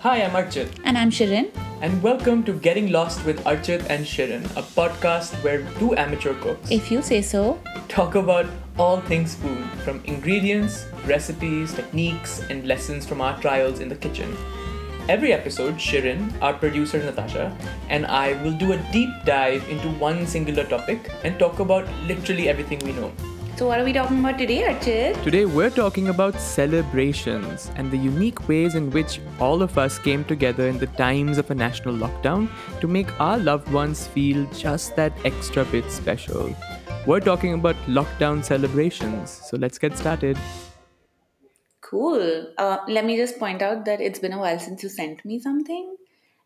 Hi, I'm Archit, And I'm Shirin. and welcome to Getting Lost with Archit and Shirin, a podcast where two amateur cooks If you say so. talk about all things food, from ingredients, recipes, techniques, and lessons from our trials in the kitchen. Every episode, Shirin, our producer Natasha, and I will do a deep dive into one singular topic and talk about literally everything we know. So, what are we talking about today, Archit? Today, we're talking about celebrations and the unique ways in which all of us came together in the times of a national lockdown to make our loved ones feel just that extra bit special. We're talking about lockdown celebrations, so let's get started. Cool. Uh, let me just point out that it's been a while since you sent me something.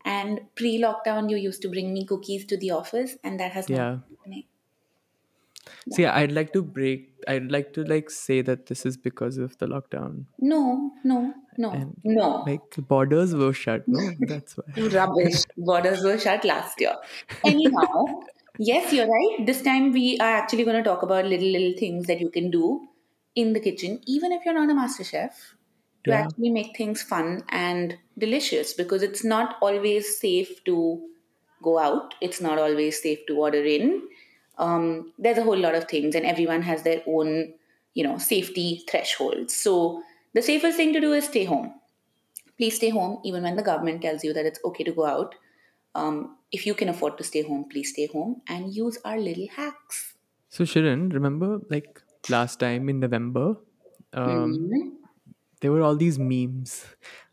And pre lockdown, you used to bring me cookies to the office, and that has Yeah. not happening. See, I'd like to break, I'd like to like say that this is because of the lockdown. No, no, no, And, no. Like borders were shut, no? That's why. Rubbish. Borders were shut last year. Anyhow, yes, you're right. This time we are actually going to talk about little, little things that you can do in the kitchen, even if you're not a master chef, to Yeah. actually make things fun and delicious because it's not always safe to go out, it's not always safe to order in. Um, there's a whole lot of things, and everyone has their own, you know, safety thresholds. So the safest thing to do is stay home please stay home even when the government tells you that it's okay to go out um, if you can afford to stay home please stay home and use our little hacks So, Shirin, remember like last time in November, um, Mhm. there were all these memes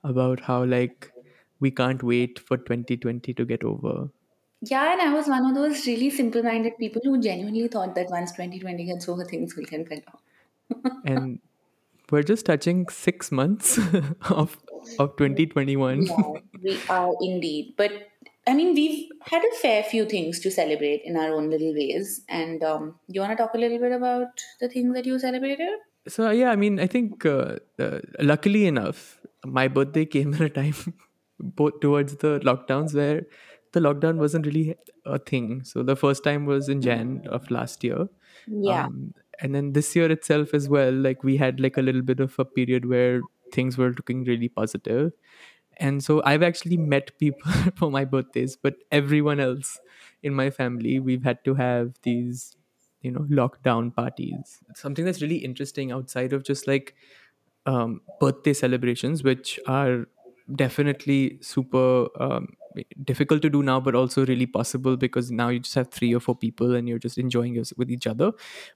about how like we can't wait for 2020 to get over yeah and i was one of those really simple-minded people who genuinely thought that once 2020 gets over things will get better. And we're just touching six months of of 2021 yeah we are indeed. But i mean we've had a fair few things to celebrate in our own little ways. And um, you want to talk a little bit about the things that you celebrated? So yeah i mean i think uh, uh, luckily enough my birthday came at a time both towards the lockdowns where the lockdown wasn't really a thing. So the first time was in jan of last year. Yeah. Um, and then this year itself as well like we had like a little bit of a period where things were looking really positive. positive. And so i've actually met people for my birthdays but everyone else in my family we've had to have these you know lockdown parties. Something that's really interesting outside of just like um, birthday celebrations which are definitely super um, difficult to do now but also really possible because now you just have three or four people and you're just enjoying it with each other.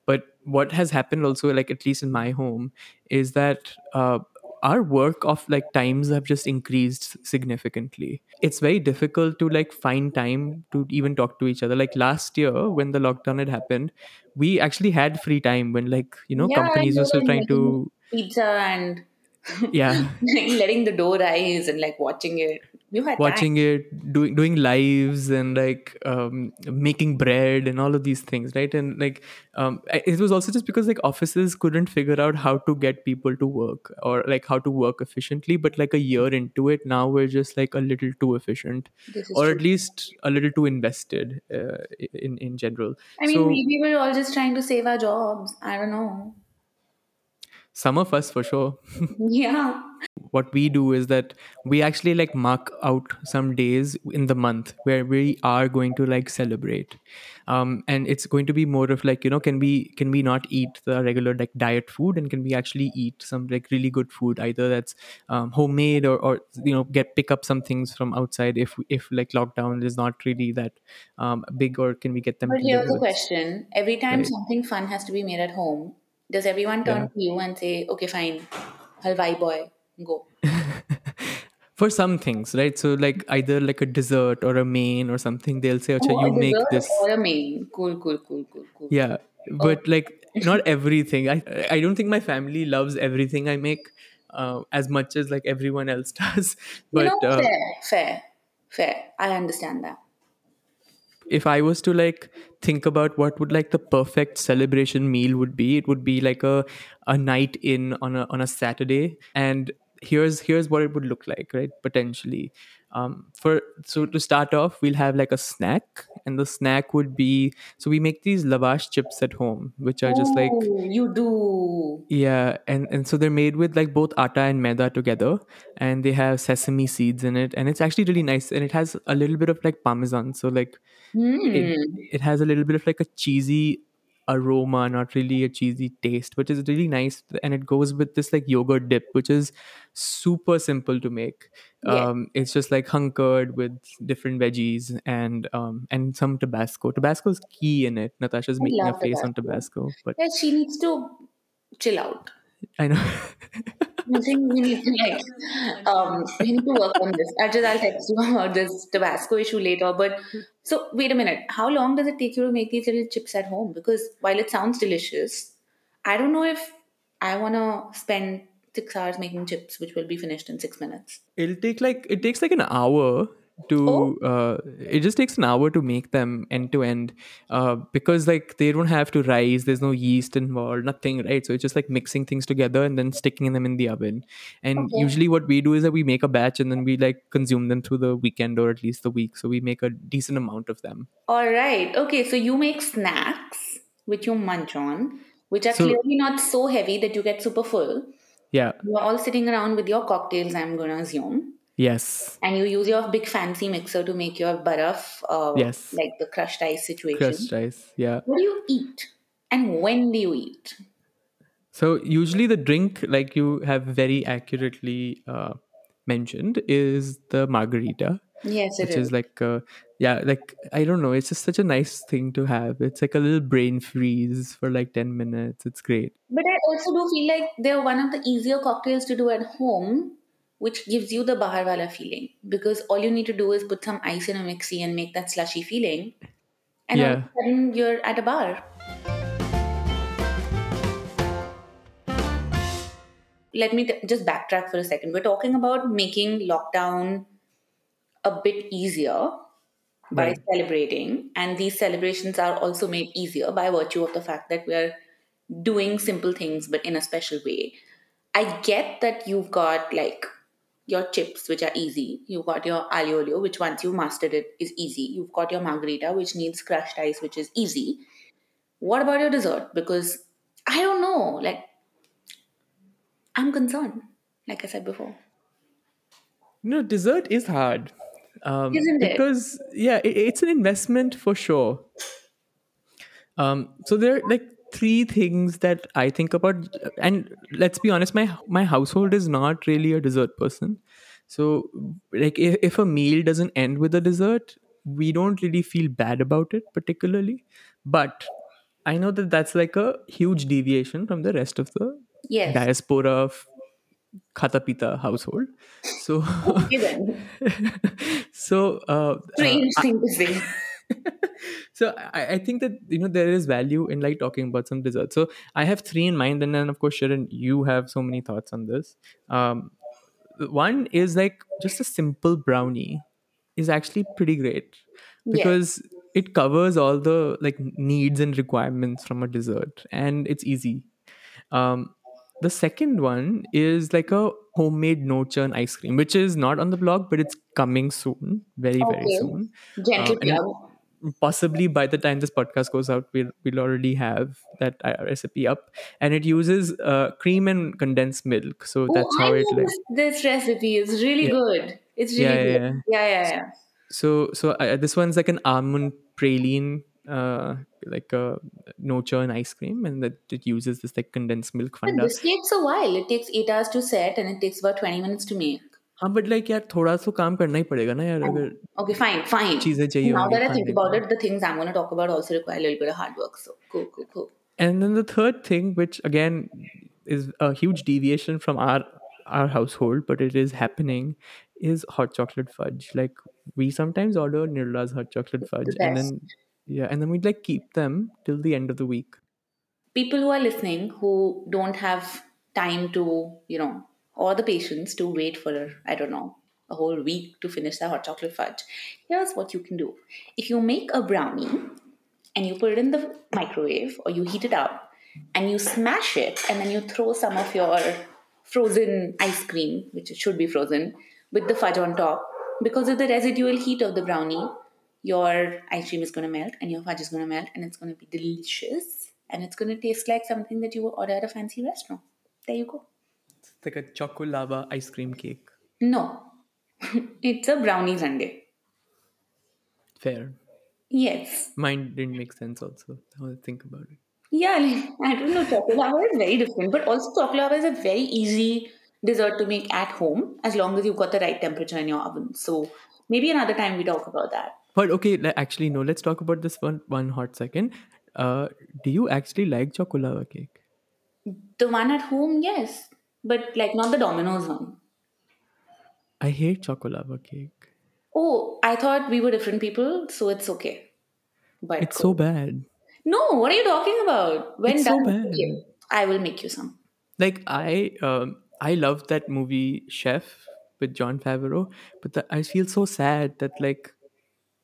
But what has happened also like at least in my home is that uh, our work of like times have just increased significantly. It's very difficult to like find time to even talk to each other. Like last year when the lockdown had happened we actually had free time when like you know yeah companies were still trying to pizza and yeah. like letting the dough rise and like watching it. You had time. watching it doing doing lives and like um, making bread and all of these things right and like um, it was also just because like offices couldn't figure out how to get people to work or like how to work efficiently but like a year into it now we're just like a little too efficient or true. at least a little too invested uh, in in general I mean, so maybe we're all just trying to save our jobs. I don't know. Some of us for sure. Yeah. what we do is that we actually like mark out some days in the month where we are going to like celebrate. Um, and it's going to be more of like you know can we can we not eat the regular like diet food and can we actually eat some like really good food either that's um, homemade or, or you know get pick up some things from outside if if like lockdown is not really that um, big or can we get them But here's the question. Every time right. something fun has to be made at home, does everyone turn yeah to you and say, okay, fine, halwai boy, go? for some things right so like either like a dessert or a main or something they'll say Acha, Oh, you make this or a main? Cool, cool, cool, cool, cool. yeah Oh, but like not everything i i don't think my family loves everything i make uh, as much as like everyone else does you know, uh, fair, fair, fair. I understand that. If i was to like think about what would like the perfect celebration meal would be it would be like a a night in on a on a saturday. And here's here's what it would look like right potentially. Um for so to start off we'll have like a snack. And the snack would be so we make these lavash chips at home which are just like you do. yeah and and so they're made with like both atta and maida together. And they have sesame seeds in it. And it's actually really nice. And it has a little bit of like parmesan. So like it Hmm. it has a little bit of like a cheesy aroma not really a cheesy taste which is really nice and it goes with this like yogurt dip which is super simple to make Yes, um it's just like hung curd with different veggies and um and some tabasco tabasco is key in it natasha's I making a face on Tabasco. tabasco but Yeah, she needs to chill out. i know I think we need to like um we need to work on this. Actually, I'll text you about this Tabasco issue later. But so wait a minute, how long does it take you to make these little chips at home? Because while it sounds delicious, I don't know if I wanna spend six hours making chips, which will be finished in six minutes. it'll take like it takes like an hour Oh, to uh it just takes an hour to make them end to end uh because like they don't have to rise there's no yeast involved nothing right so it's just like mixing things together and then sticking them in the oven and okay. usually what we do is that we make a batch and then we like consume them through the weekend or at least the week so we make a decent amount of them All right. Okay, so you make snacks which you munch on, which are so clearly not so heavy that you get super full. yeah You are all sitting around with your cocktails, I'm gonna assume. Yes And you use your big fancy mixer to make your baraf, uh, yes like the crushed ice situation. crushed rice yeah What do you eat? And when do you eat? So usually the drink, like you have very accurately uh, mentioned, is the margarita, Yes, it which is. is like, uh, yeah, like I don't know, it's just such a nice thing to have. It's like a little brain freeze for like ten minutes. It's great. But I also do feel like they're one of the easier cocktails to do at home, which gives you the bahar wala feeling. Because all you need to do is put some ice in a mixie and make that slushy feeling, and all of a sudden you're at a bar. Let me t- just backtrack for a second. We're talking about making lockdown a bit easier by right. celebrating, and these celebrations are also made easier by virtue of the fact that we are doing simple things but in a special way. I get that you've got like your chips, which are easy. You've got your aglio olio, which once you've mastered it is easy. You've got your margarita, which needs crushed ice, which is easy. What about your dessert? Because I don't know. Like, I'm concerned, like I said before. No, dessert is hard. Um, Isn't it? because yeah, it, it's an investment for sure. Um, so there like three things that I think about, and let's be honest, my my household is not really a dessert person. So like if, if a meal doesn't end with a dessert, we don't really feel bad about it particularly. But I know that that's like a huge deviation from the rest of the Yes. diaspora of Khata Pita household. So so uh, uh, Strange thing to say. so I, I think that you know there is value in like talking about some desserts. So i have three in mind and then of course Shirin you have so many thoughts on this. Um one is like just a simple brownie is actually pretty great Yes. because it covers all the like needs and requirements from a dessert and it's easy. Um the second one is like a homemade no churn ice cream which is not on the blog but it's coming soon very very soon. Gentle um. Possibly by the time this podcast goes out we'll, we'll already have that uh, recipe up and it uses uh, cream and condensed milk so Oh, that's I how it know like this, recipe. is really yeah good. It's really yeah, good. yeah. Yeah, yeah, yeah. so so uh, this one's like an almond praline uh like a no churn ice cream and that it uses this like condensed milk But funda this takes a while. It takes eight hours to set and it takes about 20 minutes to make. हाँ but like यार थोड़ा तो काम करना ही पड़ेगा ना यार I अगर know. Okay, fine, fine. चीजें चाहिए Now होंगी that I think खाने about को it, the things I'm going to talk about also require a little bit of hard work. So, cool, cool, cool. and then the third thing which again is a huge deviation from our our household but it is happening is hot chocolate fudge like we sometimes order nirla's hot chocolate It's the fudge and then best. yeah and then we'd like keep them till the end of the week People who are listening who don't have time to, you know, or the patience to wait for, I don't know, a whole week to finish their hot chocolate fudge, here's what you can do. If you make a brownie and you put it in the microwave or you heat it up and you smash it and then you throw some of your frozen ice cream, which should be frozen, with the fudge on top. Because of the residual heat of the brownie, your ice cream is going to melt and your fudge is going to melt and it's going to be delicious and it's going to taste like something that you would order at a fancy restaurant. There you go. Like a choco lava ice cream cake. No, it's a brownie sundae. Fair. Yes. Mine didn't make sense also. Now I think about it. Yeah, like, I don't know. Chocolate lava is very different, but also chocolate lava is a very easy dessert to make at home as long as you've got the right temperature in your oven. So maybe another time we talk about that. But okay, actually no. Let's talk about this one one hot second. Uh, do you actually like choco lava cake? The one at home, yes, but like not the Domino's one. I hate choco lava cake. Oh, I thought we were different people, so it's okay. But It's so bad. no, what are you talking about? When It's so done, bad. okay, I will make you some. Like I um I love that movie Chef with Jon Favreau, but the, I feel so sad that like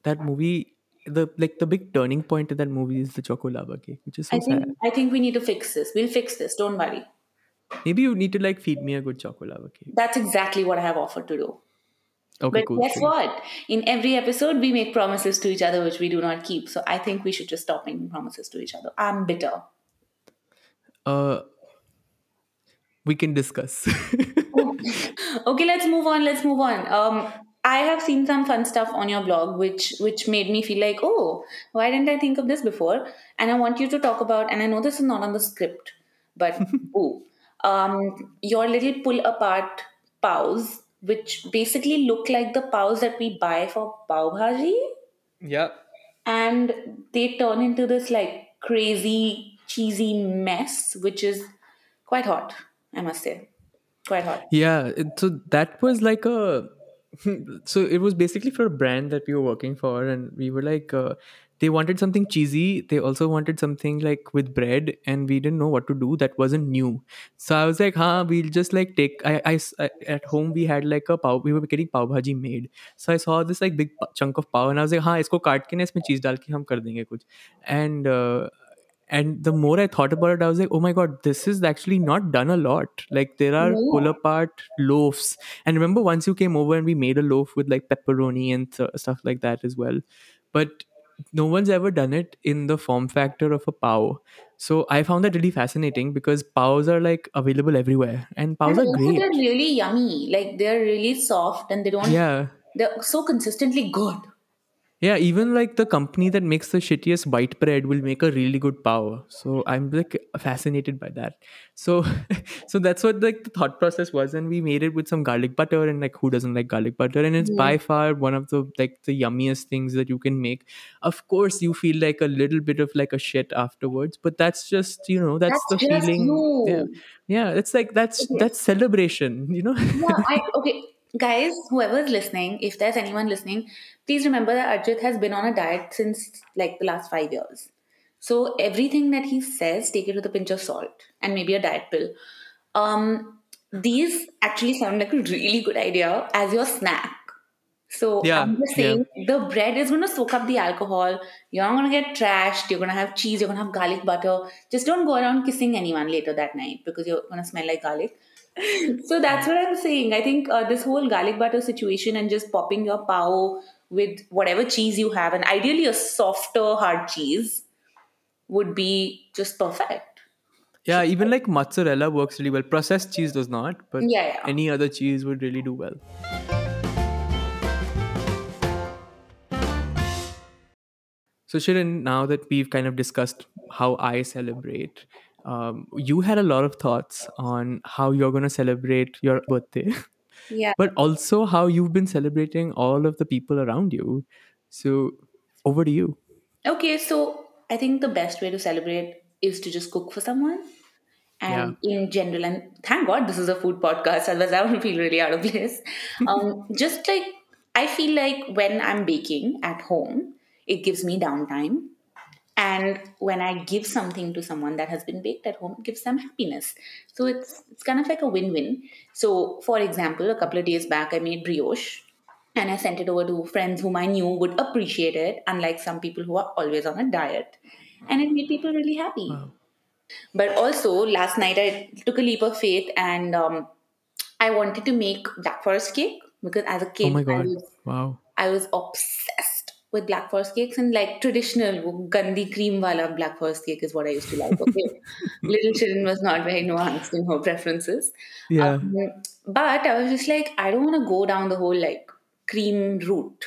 that movie the like the big turning point in that movie is the choco lava cake, which is so I think sad. I think we need to fix this. We'll fix this. Don't worry. Maybe you need to like feed me a good chocolate lava cake. That's exactly what I have offered to do. Okay, But cool. guess cool. what? In every episode, we make promises to each other which we do not keep. So I think we should just stop making promises to each other. I'm bitter. Uh, we can discuss. okay, let's move on. Let's move on. Um, I have seen some fun stuff on your blog, which which made me feel like, oh, why didn't I think of this before? And I want you to talk about. And I know this is not on the script, but ooh, um, your little pull apart paws, which basically look like the paws that we buy for pav bhaji. yeah. and they turn into this like crazy cheesy mess which is quite hot i must say quite hot Yeah, so that was like a so it was basically for a brand that we were working for and we were like uh, they wanted something cheesy. They also wanted something like with bread, and we didn't know what to do. That wasn't new. So I was like, huh, we'll just like take. I, I, I at home we had like a pav. We were getting pav bhaji made. So I saw this like big chunk of pav, and I was like, huh, isko kaat ke na isme cheese dal ke hum kar denge kuch. And uh, and the more i thought about it i was like oh my god this is actually not done a lot like there are pull apart loaves and remember once you came over and we made a loaf with like pepperoni and th- stuff like that as well but no one's ever done it in the form factor of a pao. So I found that really fascinating because paws are like available everywhere and paws and are great. they're really yummy like they're really soft and they don't Yeah. they're so consistently good Yeah, even like the company that makes the shittiest white bread will make a really good power. So I'm like fascinated by that. So so that's what like the thought process was. And we made it with some garlic butter and like who doesn't like garlic butter? And it's by far one of the like the yummiest things that you can make. Of course you feel like a little bit of like a shit afterwards, but that's just you know, that's, That's the feeling. you. Yeah. Yeah, it's like that's Okay. that's celebration, you know? yeah I, okay guys whoever's listening if there's anyone listening please remember that Archit has been on a diet since like the last five years. So everything that he says take it with a pinch of salt and maybe a diet pill. Um these actually sound like a really good idea as your snack. So Yeah, i'm just yeah. saying the bread is going to soak up the alcohol. You're not going to get trashed. You're going to have cheese. You're going to have garlic butter. Just don't go around kissing anyone later that night because you're going to smell like garlic so that's what I'm saying. I think uh, this whole garlic butter situation and just popping your pao with whatever cheese you have, and ideally a softer hard cheese, would be just perfect. Yeah, even like mozzarella works really well. Processed cheese does not, but Yeah, yeah. any other cheese would really do well. So, Shirin, now that we've kind of discussed how I celebrate, um, you had a lot of thoughts on how you're going to celebrate your birthday, Yeah. but also how you've been celebrating all of the people around you. So, over to you. Okay, so I think the best way to celebrate is to just cook for someone. And in general, and thank God this is a food podcast, otherwise I would feel really out of place. Um, just like I feel like when I'm baking at home, it gives me downtime. And when I give something to someone that has been baked at home, it gives them happiness. So it's it's kind of like a win-win. So for example, a couple of days back I made brioche and I sent it over to friends whom I knew would appreciate it, unlike some people who are always on a diet. And it made people really happy. Wow. But also, last night I took a leap of faith and um, I wanted to make black forest cake because as a Oh kid my I god. was Wow. I was obsessed with black forest cakes and like traditional gandhi cream wala black forest cake is what I used to like. Okay, little Shirin was not very nuanced in her preferences, Yeah. um, but I was just like I don't want to go down the whole like cream route.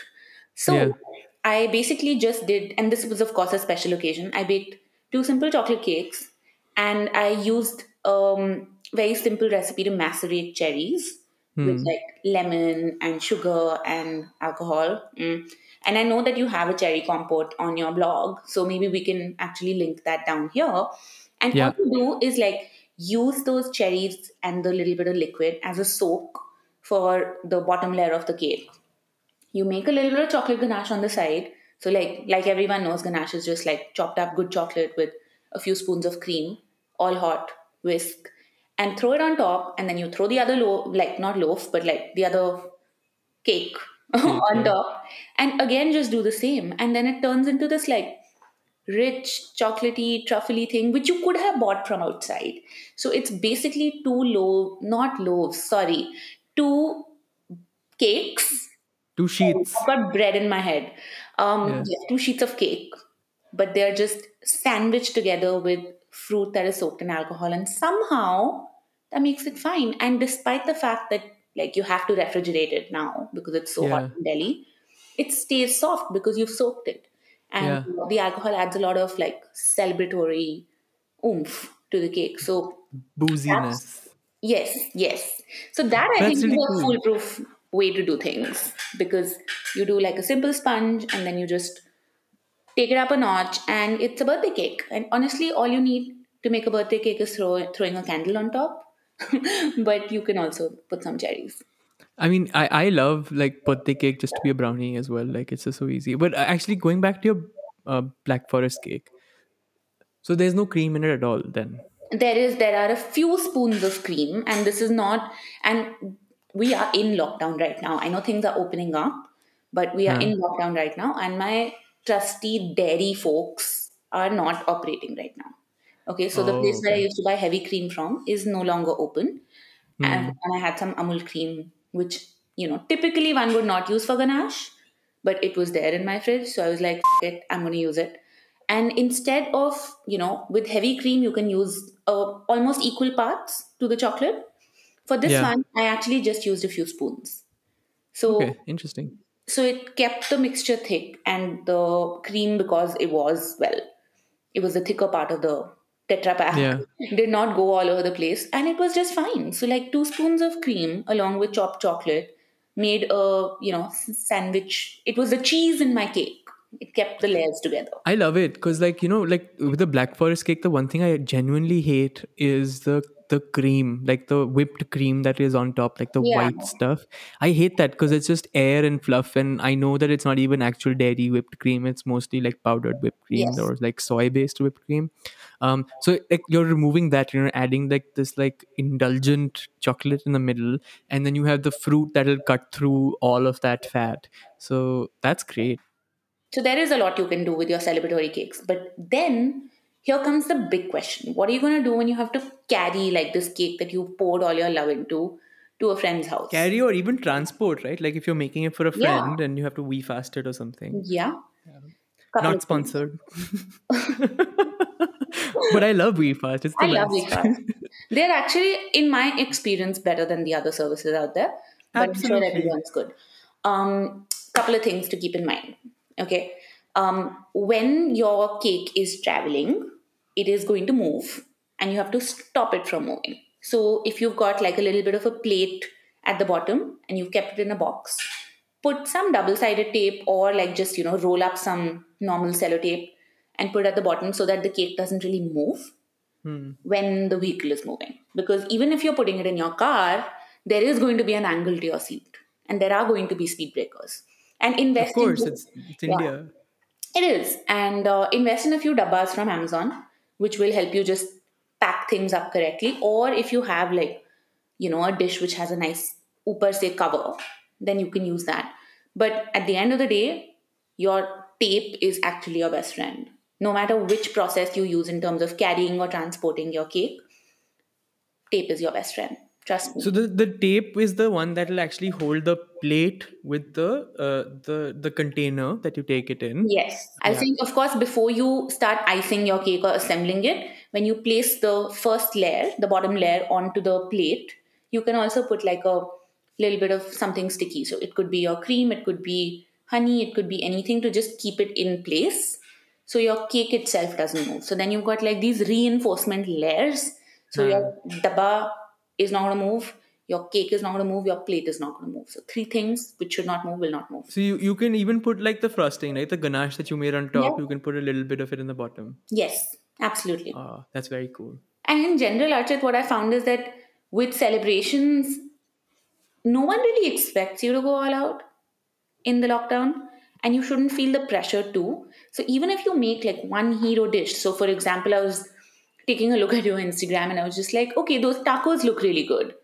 Yeah. So I basically just did, and this was of course a special occasion. I baked two simple chocolate cakes, and I used um very simple recipe to macerate cherries with Hmm. like lemon and sugar and alcohol. Mm. And I know that you have a cherry compote on your blog, so maybe we can actually link that down here. And Yeah. you do is like use those cherries and the little bit of liquid as a soak for the bottom layer of the cake you make a little bit of chocolate ganache on the side. So like like everyone knows, ganache is just like chopped up good chocolate with a few spoons of cream, all hot, whisk, and throw it on top. And then you throw the other loaf, like not loaf, but like the other Cake, on top. And again, just do the same. And then it turns into this like rich, chocolatey, truffly thing, which you could have bought from outside. So it's basically two loaves, not loaves, sorry, two cakes Two sheets. I've got bread in my head. Um, Yeah. yeah, two sheets of cake, but they're just sandwiched together with fruit that is soaked in alcohol, and somehow that makes it fine. And despite the fact that like you have to refrigerate it now because it's so hot in Delhi, it stays soft because you've soaked it, and Yeah. the alcohol adds a lot of like celebratory oomph to the cake. So Booziness. Yes, yes. So that I That's think really is a cool. foolproof way to do things because you do like a simple sponge and then you just take it up a notch and it's a birthday cake. And honestly, all you need to make a birthday cake is throw, throwing a candle on top. but you can also put some cherries. I mean, I, I love like birthday cake just to be a brownie as well. Like it's just so easy. But uh, actually, going back to your uh, black forest cake, so there's no cream in it at all. Then there is there are a few spoons of cream and this is not and we are in lockdown right now i know things are opening up but we are Huh. in lockdown right now and my trusty dairy folks are not operating right now okay so the Oh, place where i used to buy heavy cream from is no longer open and, Hmm. and i had some amul cream which you know typically one would not use for ganache but it was there in my fridge so i was like "F it i'm going to use it and instead of you know with heavy cream you can use uh, almost equal parts to the chocolate for this Yeah. one i actually just used a few spoons so okay, interesting. so it kept the mixture thick and the cream because it was well it was the thicker part of the tetra pack Yeah. did not go all over the place and it was just fine. So like two spoons of cream along with chopped chocolate made a you know sandwich. It was the cheese in my cake. It kept the layers together. I love it because, like you know, like with the black forest cake, the one thing I genuinely hate is the the cream, like the whipped cream that is on top, like the Yeah. white stuff. I hate that because it's just air and fluff, and I know that it's not even actual dairy whipped cream. It's mostly like powdered whipped cream Yes. or like soy based whipped cream. Um, so like you're removing that, you're adding like this like indulgent chocolate in the middle, and then you have the fruit that'll cut through all of that fat. So that's great. So there is a lot you can do with your celebratory cakes. But then here comes the big question. What are you going to do when you have to carry like this cake that you poured all your love into to a friend's house? carry or even transport, right? Like if you're making it for a Yeah. friend and you have to we fast it or something. Yeah. Couple Not sponsored. but I love WeFast. It's the I love best. WeFast. They're actually, in my experience, better than the other services out there. But I'm sure Absolutely. everyone's good. Um, couple of things to keep in mind. Okay. Um, when your cake is traveling, it is going to move and you have to stop it from moving. So if you've got like a little bit of a plate at the bottom and you've kept it in a box, put some double-sided tape or like just, you know, roll up some normal sellotape and put at the bottom so that the cake doesn't really move Hmm. when the vehicle is moving. Because even if you're putting it in your car, there is going to be an angle to your seat, and there are going to be speed breakers. And invest Of course, in it's it's Yeah. India. it is, and uh, invest in a few dabbas from Amazon, which will help you just pack things up correctly. Or if you have like, you know, a dish which has a nice upar se cover, then you can use that. But at the end of the day, your tape is actually your best friend, no matter which process you use in terms of carrying or transporting your cake, tape is your best friend. Trust So the, the tape is the one that will actually hold the plate with the uh, the the container that you take it in. Yes. I Yeah. think, of course, before you start icing your cake or assembling it, when you place the first layer, the bottom layer, onto the plate, you can also put like a little bit of something sticky. So it could be your cream, it could be honey, it could be anything to just keep it in place. So your cake itself doesn't move. So then you've got like these reinforcement layers. So Huh. your dabba is not going to move, your cake is not going to move, your plate is not going to move. So three things which should not move will not move. So you, you can even put like the frosting, right? The ganache that you made on top. Yeah. You can put a little bit of it in the bottom. Yes, absolutely. Ah, that's very cool. And in general, Archit, what I found is that with celebrations, no one really expects you to go all out in the lockdown, and you shouldn't feel the pressure too. So even if you make like one hero dish, so for example, I was taking a look at your Instagram and I was just like, okay, those tacos look really good,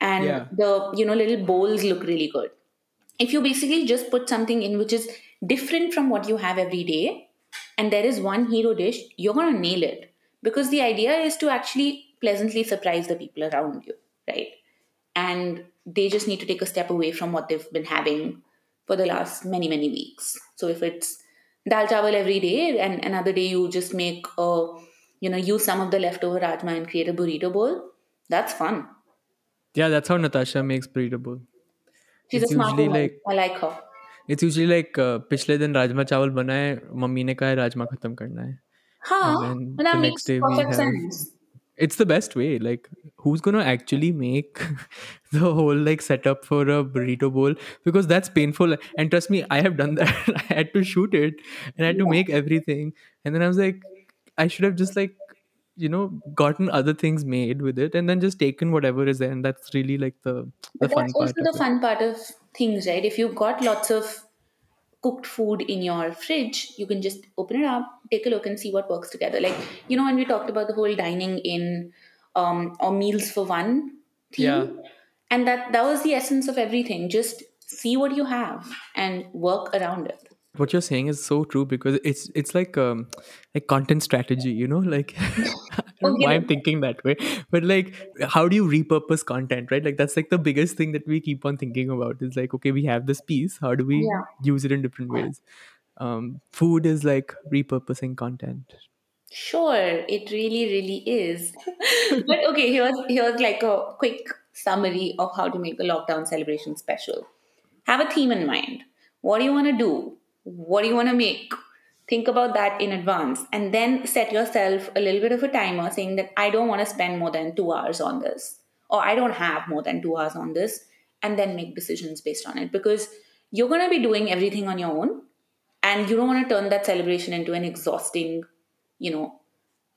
and Yeah. the you know little bowls look really good. If you basically just put something in which is different from what you have every day, and there is one hero dish, you're gonna nail it because the idea is to actually pleasantly surprise the people around you, right? And they just need to take a step away from what they've been having for the last many, many weeks. So if it's dal chawal every day and another day you just make a, you know, use some of the leftover rajma and create a burrito bowl, that's fun. Yeah, that's how Natasha makes burrito bowl. She's It's a smart usually woman. like- I like her. It's usually like uh, पिछले दिन राजमा चावल बना है mummy ने कहा है राजमा खत्म करना है Huh? then Well, that the makes next day we perfect have- sense. it's the best way like who's gonna actually make the whole like setup for a burrito bowl because that's painful and trust me i have done that i had to shoot it and i had to Yeah. make everything and then i was like i should have just like you know gotten other things made with it and then just taken whatever is there and that's really like the the But fun that's part also of the it. fun part of things, right? If you've got lots of cooked food in your fridge, you can just open it up, take a look, and see what works together. Like you know, when we talked about the whole dining in um, or meals for one theme, Yeah. and that that was the essence of everything. Just see what you have and work around it. What you're saying is so true because it's it's like um like content strategy you know like i don't know Okay. why i'm thinking that way but like how do you repurpose content right like that's like the biggest thing that we keep on thinking about is like okay we have this piece how do we Yeah. use it in different ways um food is like repurposing content Sure, it really, really is. but okay, here's here's like a quick summary of how to make a lockdown celebration special. Have a theme in mind. What do you want to do? What do you want to make? Think about that in advance and then set yourself a little bit of a timer saying that I don't want to spend more than two hours on this, or I don't have more than two hours on this, and then make decisions based on it because you're going to be doing everything on your own and you don't want to turn that celebration into an exhausting, you know,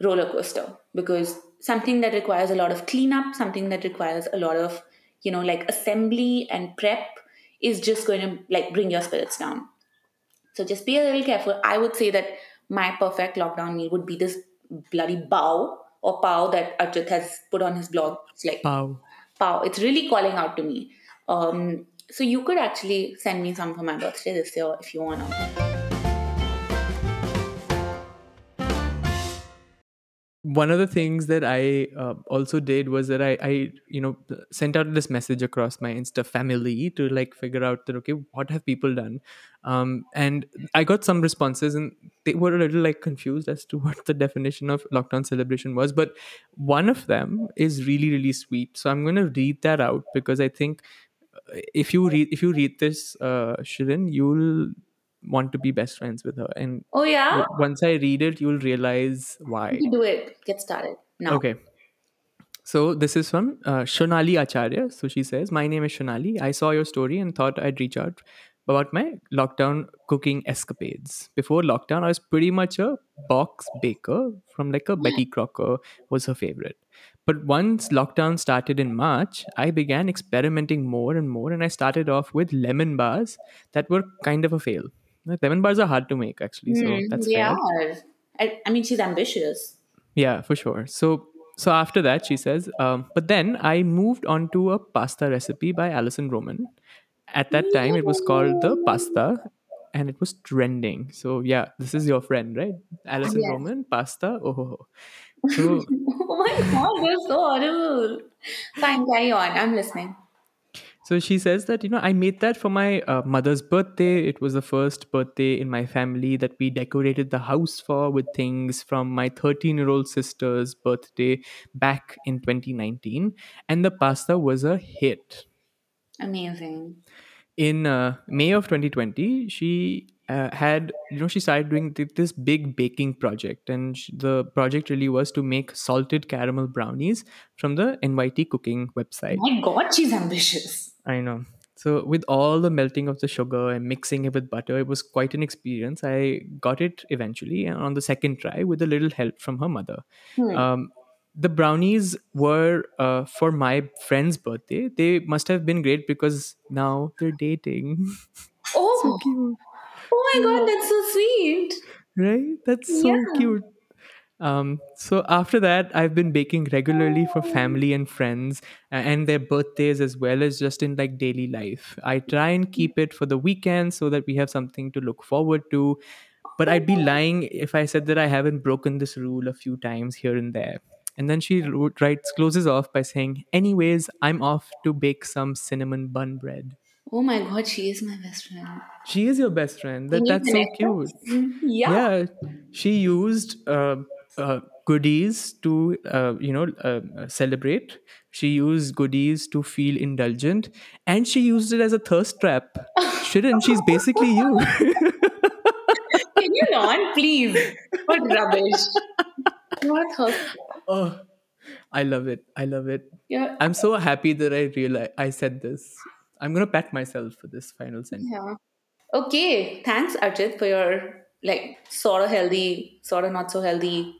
roller coaster because something that requires a lot of cleanup, something that requires a lot of, you know, like assembly and prep is just going to like bring your spirits down. So just be a little careful. I would say that my perfect lockdown meal would be this bloody bow or pao that Archit has put on his blog. It's like wow pao. It's really calling out to me. Um, so you could actually send me some for my birthday this year if you want one of the things that I uh, also did was that I, I, you know, sent out this message across my Insta family to like figure out that okay, what have people done, um, and I got some responses, and they were a little like confused as to what the definition of lockdown celebration was. But one of them is really really sweet, so I'm going to read that out because I think uh, if you read if you read this, uh, Shirin, you'll want to be best friends with her, and Oh, yeah? once I read it, you'll realize why. You do it. Get started. Now. Okay. So this is from uh, Shonali Acharya. So she says, "My name is Shonali. I saw your story and thought I'd reach out about my lockdown cooking escapades. Before lockdown, I was pretty much a box baker from like a Betty Crocker was her favorite. But once lockdown started in March, I began experimenting more and more, and I started off with lemon bars that were kind of a fail. Lemon bars are hard to make actually, so Hmm, that's are. I, I mean, she's ambitious. Yeah, for sure. So so after that, she says, um, but then I moved on to a pasta recipe by Alison Roman. At that time, it was called the pasta. and it was trending. So yeah, this is your friend, right? Alison Yes. Roman, pasta. Oh, so oh my god, that's so horrible. Fine, carry on. I'm listening. So she says that, you know, I made that for my uh, mother's birthday. It was the first birthday in my family that we decorated the house for with things from my 13 year old sister's birthday back in 2019. And the pasta was a hit. Amazing. In uh, May of 2020, she uh, had, you know, she started doing th- this big baking project. And sh- the project really was to make salted caramel brownies from the NYT cooking website. My god, she's ambitious. I know. So with all the melting of the sugar and mixing it with butter, it was quite an experience. I got it eventually and on the second try with a little help from her mother. Hmm. Um, the brownies were uh, for my friend's birthday. They must have been great because now they're dating. oh, so cute, oh my god, that's so sweet. right? That's so Yeah. cute. Um, so after that, I've been baking regularly for family and friends uh, and their birthdays as well as just in like daily life. I try and keep it for the weekend so that we have something to look forward to. But I'd be lying if I said that I haven't broken this rule a few times here and there. And then she writes, closes off by saying, "Anyways, I'm off to bake some cinnamon bun bread." Oh my god, she is my best friend. She is your best friend. That that's so cute. Yeah. yeah she used uh, uh, goodies to uh, you know uh, uh, celebrate she used goodies to feel indulgent and she used it as a thirst trap shouldn't she's basically you Can you not, please? What rubbish. What her? oh i love it i love it Yeah. i'm so happy that i realized i said this i'm gonna pat myself for this final sentence Yeah. Okay. Thanks, Archit, for your like sort of healthy, sort of not so healthy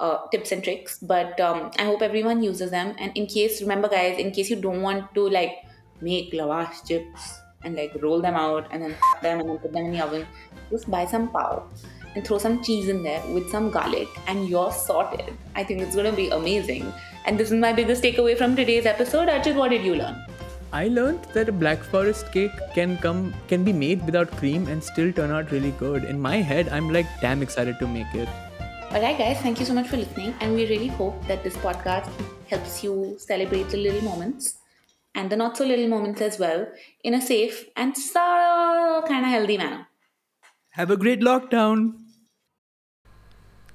uh, tips and tricks. But um, I hope everyone uses them. And in case, remember, guys, in case you don't want to like make lavash chips and like roll them out and then them and then put them in the oven, just buy some pav and throw some cheese in there with some garlic, and you're sorted. I think it's gonna be amazing. And this is my biggest takeaway from today's episode. Archit, what did you learn? I learned that a black forest cake can come can be made without cream and still turn out really good in my head i'm like damn excited to make it Alright, guys, thank you so much for listening, and we really hope that this podcast helps you celebrate the little moments and the not so little moments as well in a safe and so kind of healthy manner. Have a great lockdown.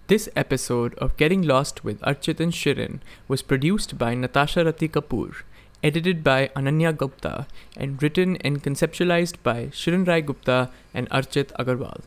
This episode of Getting Lost with Archit and Shirin was produced by Natasha Rati Kapoor, edited by Ananya Gupta, and written and conceptualized by Shirin Rai Gupta and Archit Agarwal.